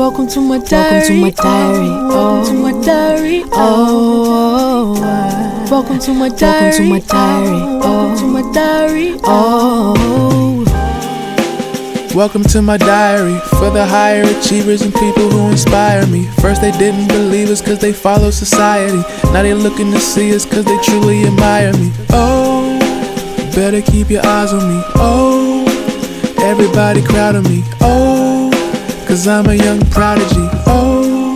Welcome to my diary. Welcome to my diary. Welcome to my diary. Oh, Welcome to my diary. Welcome to my diary. Welcome to my diary. oh. Welcome to my diary for the higher achievers and people who inspire me. First, they didn't believe us because they follow society. Now they looking to see us because they truly admire me. Oh, better keep your eyes on me. Oh, everybody crowd on me. Oh, cause I'm a young prodigy. Oh,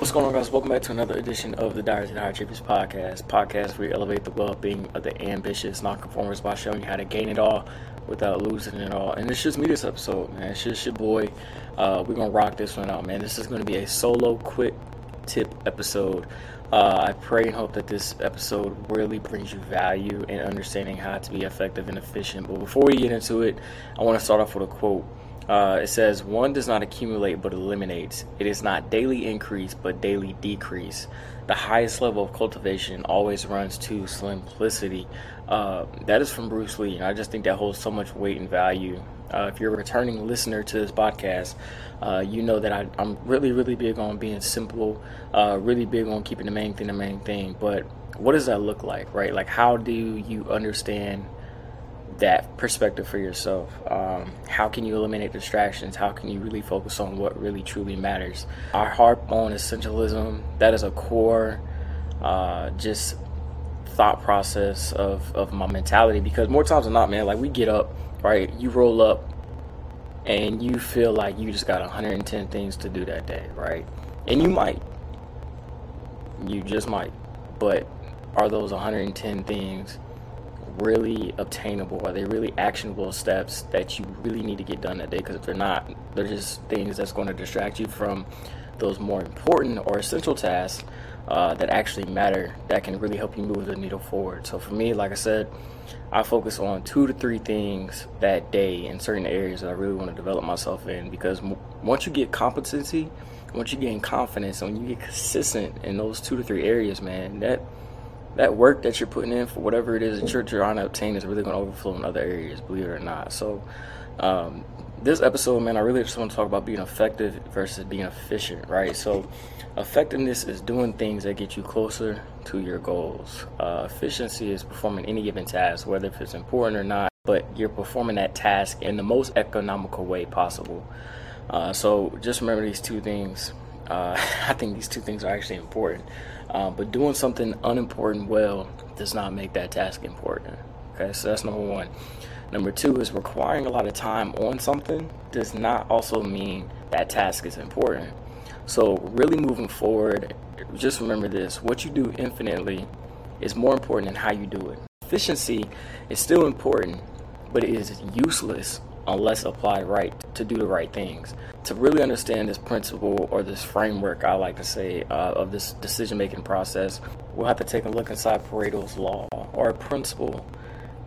What's going on, guys? Welcome back to another edition of the Diaries the High Achievers podcast. Podcast where we elevate the well-being of the ambitious non-conformers by showing you how to gain it all without losing it all. And it's just me this episode, man. It's just your boy. Uh, we're gonna rock this one out, man. This is gonna be a solo, quick tip episode. Uh, I pray and hope that this episode really brings you value in understanding how to be effective and efficient. But before we get into it, I want to start off with a quote. Uh, it says, One does not accumulate but eliminates. It is not daily increase but daily decrease. The highest level of cultivation always runs to simplicity. Uh, that is from Bruce Lee, and I just think that holds so much weight and value. Uh, if you're a returning listener to this podcast, uh, you know that I, I'm really, really big on being simple, uh, really big on keeping the main thing the main thing. But what does that look like, right? Like, how do you understand that perspective for yourself. Um, how can you eliminate distractions? How can you really focus on what really truly matters? I harp on essentialism. That is a core, uh, just thought process of, of my mentality because more times than not, man, like we get up, right? You roll up and you feel like you just got 110 things to do that day, right? And you might. You just might. But are those 110 things really obtainable? Are they really actionable steps that you really need to get done that day? Because if they're not, they're just things that's going to distract you from those more important or essential tasks uh, that actually matter that can really help you move the needle forward. So for me, like I said, I focus on two to three things that day in certain areas that I really want to develop myself in because m- once you get competency, once you gain confidence, and when you get consistent in those two to three areas, man, that that work that you're putting in for whatever it is that you're trying to obtain is really going to overflow in other areas, believe it or not. So, um, this episode, man, I really just want to talk about being effective versus being efficient, right? So, effectiveness is doing things that get you closer to your goals. Uh, efficiency is performing any given task, whether if it's important or not, but you're performing that task in the most economical way possible. Uh, so, just remember these two things. Uh, I think these two things are actually important. Uh, but doing something unimportant well does not make that task important. Okay, so that's number one. Number two is requiring a lot of time on something does not also mean that task is important. So, really moving forward, just remember this what you do infinitely is more important than how you do it. Efficiency is still important, but it is useless unless applied right to do the right things. To really understand this principle or this framework, I like to say, uh, of this decision making process, we'll have to take a look inside Pareto's law or principle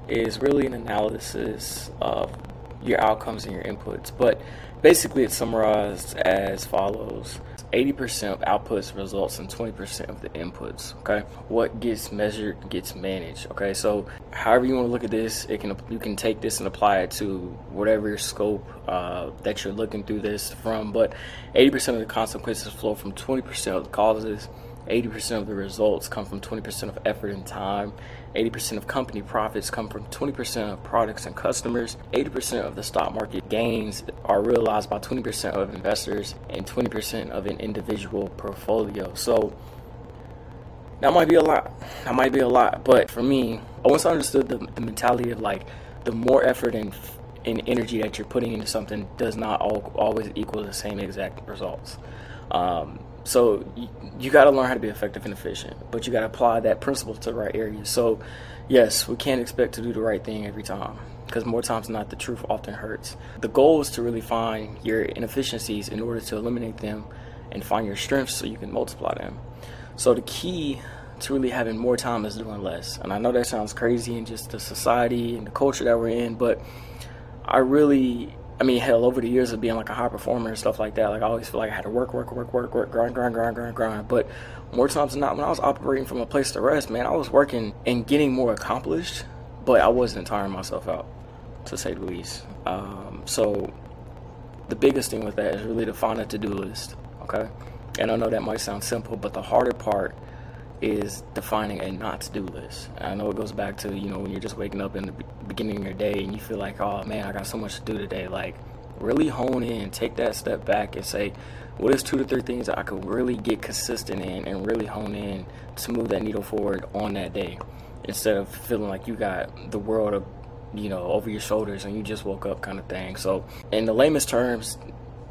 is really an analysis of your outcomes and your inputs. But basically, it's summarized as follows 80% of outputs results in 20% of the inputs. Okay, what gets measured gets managed. Okay, so however you want to look at this, it can you can take this and apply it to whatever scope uh, that you're looking through this from. But 80% of the consequences flow from 20% of the causes. 80% of the results come from 20% of effort and time. 80% of company profits come from 20% of products and customers. 80% of the stock market gains are realized by 20% of investors and 20% of an individual portfolio. So that might be a lot. That might be a lot. But for me, I once understood the, the mentality of like the more effort and and energy that you're putting into something does not all, always equal the same exact results. Um, so you, you got to learn how to be effective and efficient, but you got to apply that principle to the right areas. So yes, we can't expect to do the right thing every time because more times than not, the truth often hurts. The goal is to really find your inefficiencies in order to eliminate them and find your strengths so you can multiply them. So the key to really having more time is doing less. And I know that sounds crazy in just the society and the culture that we're in, but I really I mean, hell, over the years of being like a high performer and stuff like that, like I always feel like I had to work, work, work, work, work, grind, grind, grind, grind, grind. But more times than not, when I was operating from a place to rest, man, I was working and getting more accomplished but I wasn't tiring myself out, to say the least. Um, so the biggest thing with that is really to find a to-do list. Okay, and I know that might sound simple, but the harder part is defining a not to do list. I know it goes back to, you know, when you're just waking up in the beginning of your day and you feel like, oh man, I got so much to do today. Like, really hone in, take that step back and say, what is two to three things that I could really get consistent in and really hone in to move that needle forward on that day instead of feeling like you got the world of, you know, over your shoulders and you just woke up kind of thing. So, in the lamest terms,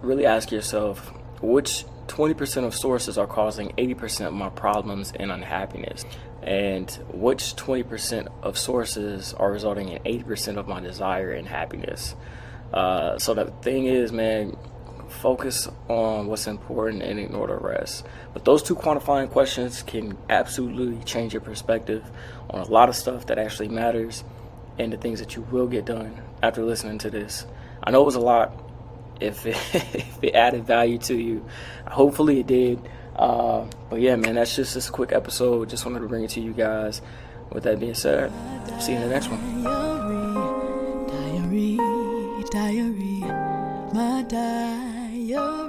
really ask yourself, which 20% of sources are causing 80% of my problems and unhappiness. And which 20% of sources are resulting in 80% of my desire and happiness. Uh, so the thing is, man, focus on what's important and ignore the rest. But those two quantifying questions can absolutely change your perspective on a lot of stuff that actually matters and the things that you will get done after listening to this. I know it was a lot, if it, if it added value to you. Hopefully it did. Uh, but yeah, man, that's just this quick episode. Just wanted to bring it to you guys. With that being said, see you in the next one. Diary, diary, diary, my diary.